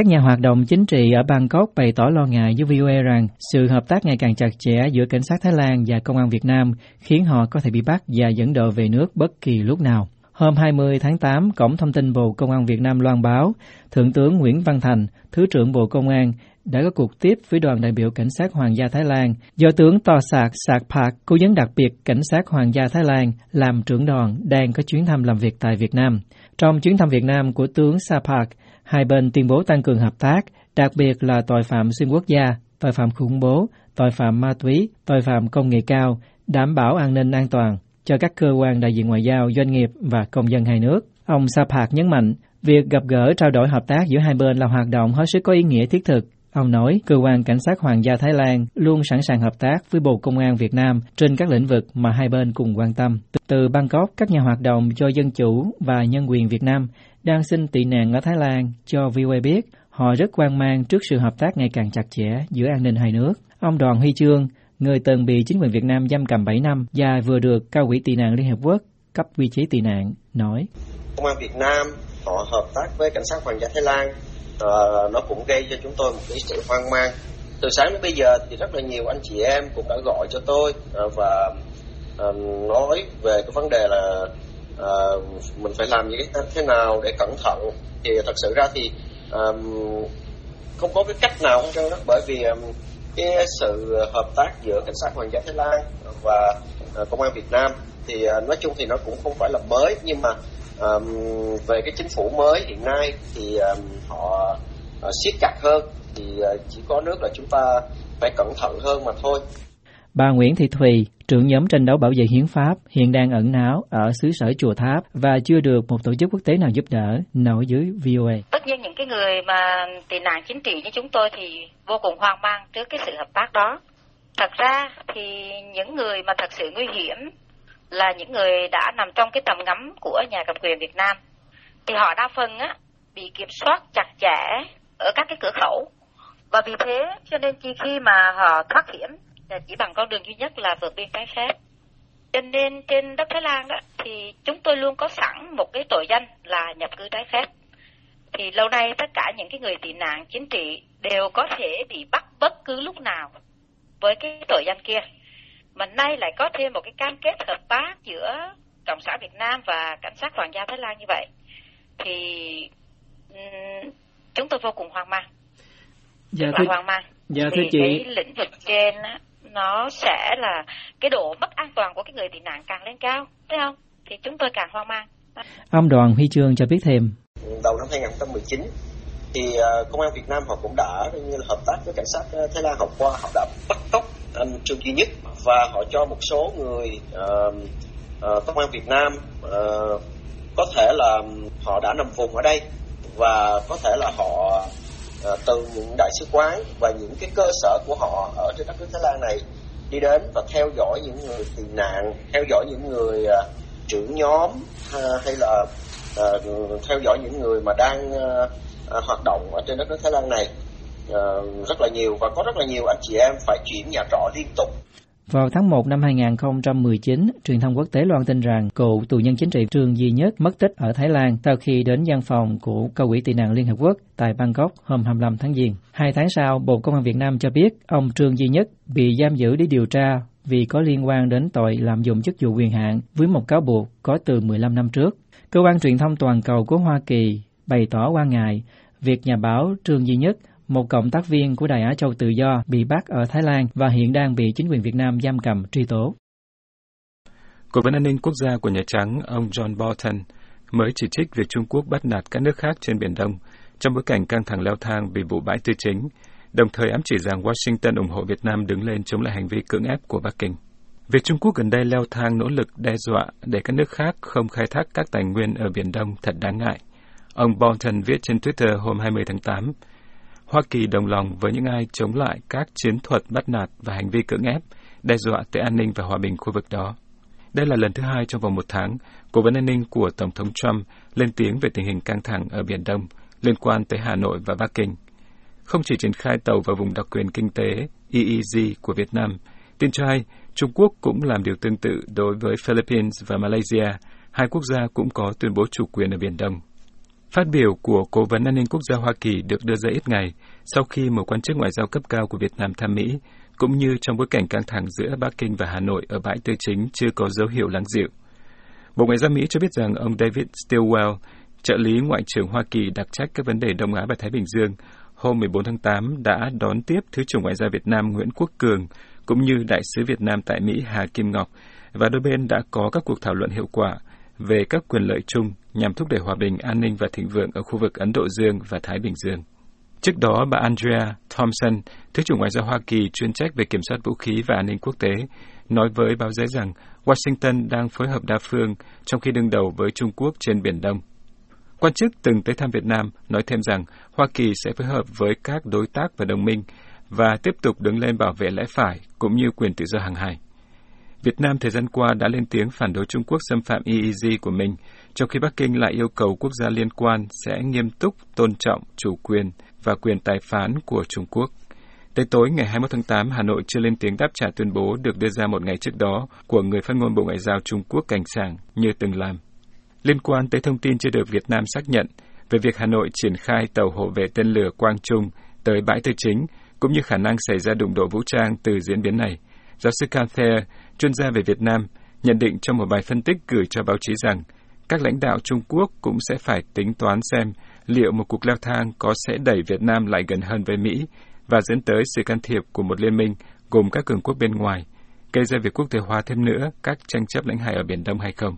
Các nhà hoạt động chính trị ở Bangkok bày tỏ lo ngại với VOA rằng sự hợp tác ngày càng chặt chẽ giữa cảnh sát Thái Lan và công an Việt Nam khiến họ có thể bị bắt và dẫn độ về nước bất kỳ lúc nào. Hôm 20 tháng 8, Cổng Thông tin Bộ Công an Việt Nam loan báo, Thượng tướng Nguyễn Văn Thành, Thứ trưởng Bộ Công an, đã có cuộc tiếp với đoàn đại biểu cảnh sát Hoàng gia Thái Lan do tướng To Sạc Sạc phạc cố vấn đặc biệt cảnh sát Hoàng gia Thái Lan, làm trưởng đoàn đang có chuyến thăm làm việc tại Việt Nam. Trong chuyến thăm Việt Nam của tướng Sa hai bên tuyên bố tăng cường hợp tác, đặc biệt là tội phạm xuyên quốc gia, tội phạm khủng bố, tội phạm ma túy, tội phạm công nghệ cao, đảm bảo an ninh an toàn cho các cơ quan đại diện ngoại giao, doanh nghiệp và công dân hai nước. Ông Sapak nhấn mạnh, việc gặp gỡ trao đổi hợp tác giữa hai bên là hoạt động hết sức có ý nghĩa thiết thực. Ông nói, cơ quan cảnh sát Hoàng gia Thái Lan luôn sẵn sàng hợp tác với Bộ Công an Việt Nam trên các lĩnh vực mà hai bên cùng quan tâm. Từ Bangkok, các nhà hoạt động cho dân chủ và nhân quyền Việt Nam đang xin tị nạn ở Thái Lan cho VOA biết họ rất quan mang trước sự hợp tác ngày càng chặt chẽ giữa an ninh hai nước. Ông Đoàn Huy Chương, người từng bị chính quyền Việt Nam giam cầm 7 năm và vừa được cao quỹ tị nạn Liên Hợp Quốc cấp quy chế tị nạn, nói. Công an Việt Nam họ hợp tác với cảnh sát Hoàng gia Thái Lan, uh, nó cũng gây cho chúng tôi một cái sự hoang mang. Từ sáng đến bây giờ thì rất là nhiều anh chị em cũng đã gọi cho tôi uh, và uh, nói về cái vấn đề là uh, mình phải làm như thế nào để cẩn thận. Thì thật sự ra thì um, không có cái cách nào hết trơn đó bởi vì um, cái sự hợp tác giữa cảnh sát hoàng gia Thái Lan và uh, công an Việt Nam thì uh, nói chung thì nó cũng không phải là mới nhưng mà um, về cái chính phủ mới hiện nay thì um, họ uh, siết chặt hơn thì uh, chỉ có nước là chúng ta phải cẩn thận hơn mà thôi. Bà Nguyễn Thị Thùy, trưởng nhóm tranh đấu bảo vệ hiến pháp, hiện đang ẩn náu ở xứ sở Chùa Tháp và chưa được một tổ chức quốc tế nào giúp đỡ, nói dưới VOA. Tất nhiên những cái người mà tị nạn chính trị như chúng tôi thì vô cùng hoang mang trước cái sự hợp tác đó. Thật ra thì những người mà thật sự nguy hiểm là những người đã nằm trong cái tầm ngắm của nhà cầm quyền Việt Nam. Thì họ đa phần á, bị kiểm soát chặt chẽ ở các cái cửa khẩu. Và vì thế cho nên chỉ khi mà họ thoát hiểm là chỉ bằng con đường duy nhất là vượt biên trái phép. Cho nên trên đất Thái Lan đó thì chúng tôi luôn có sẵn một cái tội danh là nhập cư trái phép. Thì lâu nay tất cả những cái người tị nạn chính trị đều có thể bị bắt bất cứ lúc nào với cái tội danh kia. Mà nay lại có thêm một cái cam kết hợp tác giữa Cộng sản Việt Nam và Cảnh sát Hoàng gia Thái Lan như vậy. Thì um, chúng tôi vô cùng hoang mang. Dạ, Rất thưa, hoang mang. dạ, Thì thưa chị. cái lĩnh vực trên á, nó sẽ là cái độ mất an toàn của cái người tị nạn càng lên cao, thấy không? Thì chúng tôi càng hoang mang. Ông Đoàn Huy Chương cho biết thêm. Đầu năm 2019 thì uh, công an Việt Nam họ cũng đã như là hợp tác với cảnh sát Thái Lan học qua họ đã bắt cóc anh Trương duy nhất và họ cho một số người uh, uh, công an Việt Nam uh, có thể là họ đã nằm vùng ở đây và có thể là họ uh, từ những đại sứ quán và những cái cơ sở của họ ở trên đất nước Thái Lan này đi đến và theo dõi những người tị nạn, theo dõi những người uh, trưởng nhóm uh, hay là uh, theo dõi những người mà đang uh, uh, hoạt động ở trên đất nước Thái Lan này uh, rất là nhiều và có rất là nhiều anh chị em phải chuyển nhà trọ liên tục. Vào tháng 1 năm 2019, truyền thông quốc tế loan tin rằng cựu tù nhân chính trị Trương Duy Nhất mất tích ở Thái Lan sau khi đến văn phòng của Cao ủy tị nạn Liên Hợp Quốc tại Bangkok hôm 25 tháng Giêng. Hai tháng sau, Bộ Công an Việt Nam cho biết ông Trương Duy Nhất bị giam giữ để điều tra vì có liên quan đến tội lạm dụng chức vụ quyền hạn với một cáo buộc có từ 15 năm trước. Cơ quan truyền thông toàn cầu của Hoa Kỳ bày tỏ quan ngại việc nhà báo Trương Duy Nhất một cộng tác viên của Đài Á Châu Tự Do bị bắt ở Thái Lan và hiện đang bị chính quyền Việt Nam giam cầm truy tố. Cố vấn an ninh quốc gia của Nhà Trắng, ông John Bolton, mới chỉ trích việc Trung Quốc bắt nạt các nước khác trên Biển Đông trong bối cảnh căng thẳng leo thang vì vụ bãi tư chính, đồng thời ám chỉ rằng Washington ủng hộ Việt Nam đứng lên chống lại hành vi cưỡng ép của Bắc Kinh. Việc Trung Quốc gần đây leo thang nỗ lực đe dọa để các nước khác không khai thác các tài nguyên ở Biển Đông thật đáng ngại. Ông Bolton viết trên Twitter hôm 20 tháng 8, Hoa Kỳ đồng lòng với những ai chống lại các chiến thuật bắt nạt và hành vi cưỡng ép, đe dọa tới an ninh và hòa bình khu vực đó. Đây là lần thứ hai trong vòng một tháng, Cố vấn an ninh của Tổng thống Trump lên tiếng về tình hình căng thẳng ở Biển Đông liên quan tới Hà Nội và Bắc Kinh. Không chỉ triển khai tàu vào vùng đặc quyền kinh tế EEZ của Việt Nam, tin cho hay Trung Quốc cũng làm điều tương tự đối với Philippines và Malaysia, hai quốc gia cũng có tuyên bố chủ quyền ở Biển Đông. Phát biểu của Cố vấn An ninh Quốc gia Hoa Kỳ được đưa ra ít ngày sau khi một quan chức ngoại giao cấp cao của Việt Nam thăm Mỹ, cũng như trong bối cảnh căng thẳng giữa Bắc Kinh và Hà Nội ở bãi tư chính chưa có dấu hiệu lắng dịu. Bộ Ngoại giao Mỹ cho biết rằng ông David Stilwell, trợ lý Ngoại trưởng Hoa Kỳ đặc trách các vấn đề Đông Á và Thái Bình Dương, hôm 14 tháng 8 đã đón tiếp Thứ trưởng Ngoại giao Việt Nam Nguyễn Quốc Cường cũng như Đại sứ Việt Nam tại Mỹ Hà Kim Ngọc và đôi bên đã có các cuộc thảo luận hiệu quả về các quyền lợi chung nhằm thúc đẩy hòa bình, an ninh và thịnh vượng ở khu vực Ấn Độ Dương và Thái Bình Dương. Trước đó, bà Andrea Thompson, Thứ trưởng Ngoại giao Hoa Kỳ chuyên trách về kiểm soát vũ khí và an ninh quốc tế, nói với báo giới rằng Washington đang phối hợp đa phương trong khi đương đầu với Trung Quốc trên Biển Đông. Quan chức từng tới thăm Việt Nam nói thêm rằng Hoa Kỳ sẽ phối hợp với các đối tác và đồng minh và tiếp tục đứng lên bảo vệ lẽ phải cũng như quyền tự do hàng hải. Việt Nam thời gian qua đã lên tiếng phản đối Trung Quốc xâm phạm EEZ của mình, trong khi Bắc Kinh lại yêu cầu quốc gia liên quan sẽ nghiêm túc tôn trọng chủ quyền và quyền tài phán của Trung Quốc. Tới tối ngày 21 tháng 8, Hà Nội chưa lên tiếng đáp trả tuyên bố được đưa ra một ngày trước đó của người phát ngôn Bộ Ngoại giao Trung Quốc Cảnh Sảng như từng làm. Liên quan tới thông tin chưa được Việt Nam xác nhận về việc Hà Nội triển khai tàu hộ vệ tên lửa Quang Trung tới bãi tư chính, cũng như khả năng xảy ra đụng độ vũ trang từ diễn biến này, giáo sư Canther, chuyên gia về Việt Nam, nhận định trong một bài phân tích gửi cho báo chí rằng các lãnh đạo Trung Quốc cũng sẽ phải tính toán xem liệu một cuộc leo thang có sẽ đẩy Việt Nam lại gần hơn với Mỹ và dẫn tới sự can thiệp của một liên minh gồm các cường quốc bên ngoài, gây ra việc quốc tế hóa thêm nữa các tranh chấp lãnh hải ở Biển Đông hay không.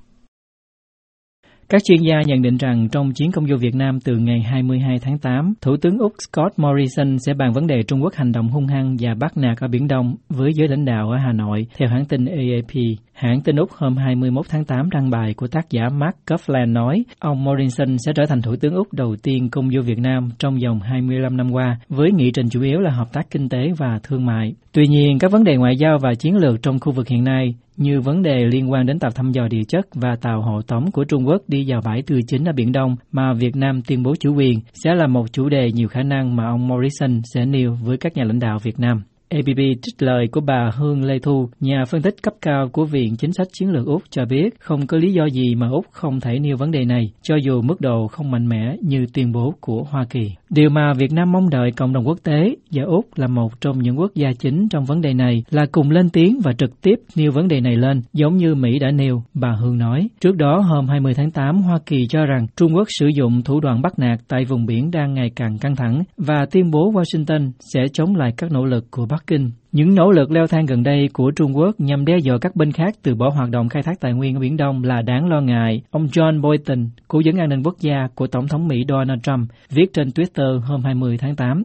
Các chuyên gia nhận định rằng trong chuyến công du Việt Nam từ ngày 22 tháng 8, Thủ tướng Úc Scott Morrison sẽ bàn vấn đề Trung Quốc hành động hung hăng và bắt nạt ở Biển Đông với giới lãnh đạo ở Hà Nội, theo hãng tin AAP. Hãng tin Úc hôm 21 tháng 8 đăng bài của tác giả Mark Coughlin nói ông Morrison sẽ trở thành Thủ tướng Úc đầu tiên công du Việt Nam trong vòng 25 năm qua, với nghị trình chủ yếu là hợp tác kinh tế và thương mại. Tuy nhiên, các vấn đề ngoại giao và chiến lược trong khu vực hiện nay như vấn đề liên quan đến tàu thăm dò địa chất và tàu hộ tống của Trung Quốc đi vào bãi tư chính ở Biển Đông mà Việt Nam tuyên bố chủ quyền sẽ là một chủ đề nhiều khả năng mà ông Morrison sẽ nêu với các nhà lãnh đạo Việt Nam. ABB trích lời của bà Hương Lê Thu, nhà phân tích cấp cao của Viện Chính sách Chiến lược Úc cho biết không có lý do gì mà Úc không thể nêu vấn đề này, cho dù mức độ không mạnh mẽ như tuyên bố của Hoa Kỳ. Điều mà Việt Nam mong đợi cộng đồng quốc tế và Úc là một trong những quốc gia chính trong vấn đề này là cùng lên tiếng và trực tiếp nêu vấn đề này lên, giống như Mỹ đã nêu, bà Hương nói. Trước đó, hôm 20 tháng 8, Hoa Kỳ cho rằng Trung Quốc sử dụng thủ đoạn bắt nạt tại vùng biển đang ngày càng căng thẳng và tuyên bố Washington sẽ chống lại các nỗ lực của Bắc Bắc Kinh. Những nỗ lực leo thang gần đây của Trung Quốc nhằm đe dọa các bên khác từ bỏ hoạt động khai thác tài nguyên ở Biển Đông là đáng lo ngại. Ông John Bolton, cố vấn an ninh quốc gia của Tổng thống Mỹ Donald Trump, viết trên Twitter hôm 20 tháng 8.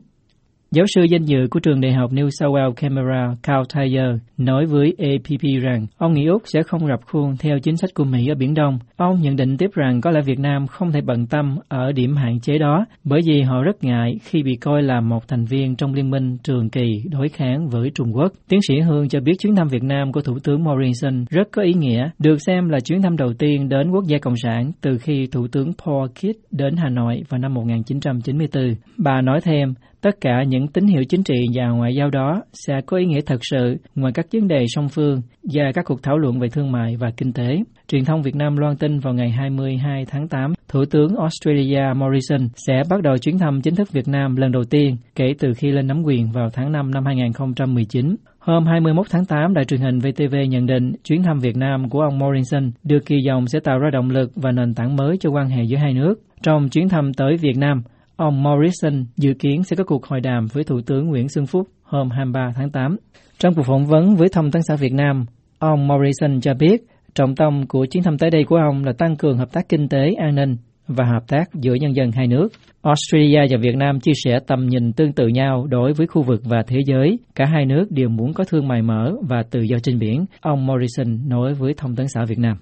Giáo sư danh dự của trường đại học New South Wales Canberra, Carl Thayer, nói với APP rằng ông nghĩ Úc sẽ không rập khuôn theo chính sách của Mỹ ở Biển Đông. Ông nhận định tiếp rằng có lẽ Việt Nam không thể bận tâm ở điểm hạn chế đó bởi vì họ rất ngại khi bị coi là một thành viên trong liên minh trường kỳ đối kháng với Trung Quốc. Tiến sĩ Hương cho biết chuyến thăm Việt Nam của Thủ tướng Morrison rất có ý nghĩa, được xem là chuyến thăm đầu tiên đến quốc gia Cộng sản từ khi Thủ tướng Paul Kidd đến Hà Nội vào năm 1994. Bà nói thêm, Tất cả những tín hiệu chính trị và ngoại giao đó sẽ có ý nghĩa thật sự ngoài các vấn đề song phương và các cuộc thảo luận về thương mại và kinh tế. Truyền thông Việt Nam loan tin vào ngày 22 tháng 8, Thủ tướng Australia Morrison sẽ bắt đầu chuyến thăm chính thức Việt Nam lần đầu tiên kể từ khi lên nắm quyền vào tháng 5 năm 2019. Hôm 21 tháng 8, đài truyền hình VTV nhận định chuyến thăm Việt Nam của ông Morrison được kỳ vọng sẽ tạo ra động lực và nền tảng mới cho quan hệ giữa hai nước. Trong chuyến thăm tới Việt Nam, Ông Morrison dự kiến sẽ có cuộc hội đàm với Thủ tướng Nguyễn Xuân Phúc hôm 23 tháng 8. Trong cuộc phỏng vấn với Thông tấn xã Việt Nam, ông Morrison cho biết trọng tâm của chuyến thăm tới đây của ông là tăng cường hợp tác kinh tế, an ninh và hợp tác giữa nhân dân hai nước. Australia và Việt Nam chia sẻ tầm nhìn tương tự nhau đối với khu vực và thế giới. Cả hai nước đều muốn có thương mại mở và tự do trên biển, ông Morrison nói với Thông tấn xã Việt Nam.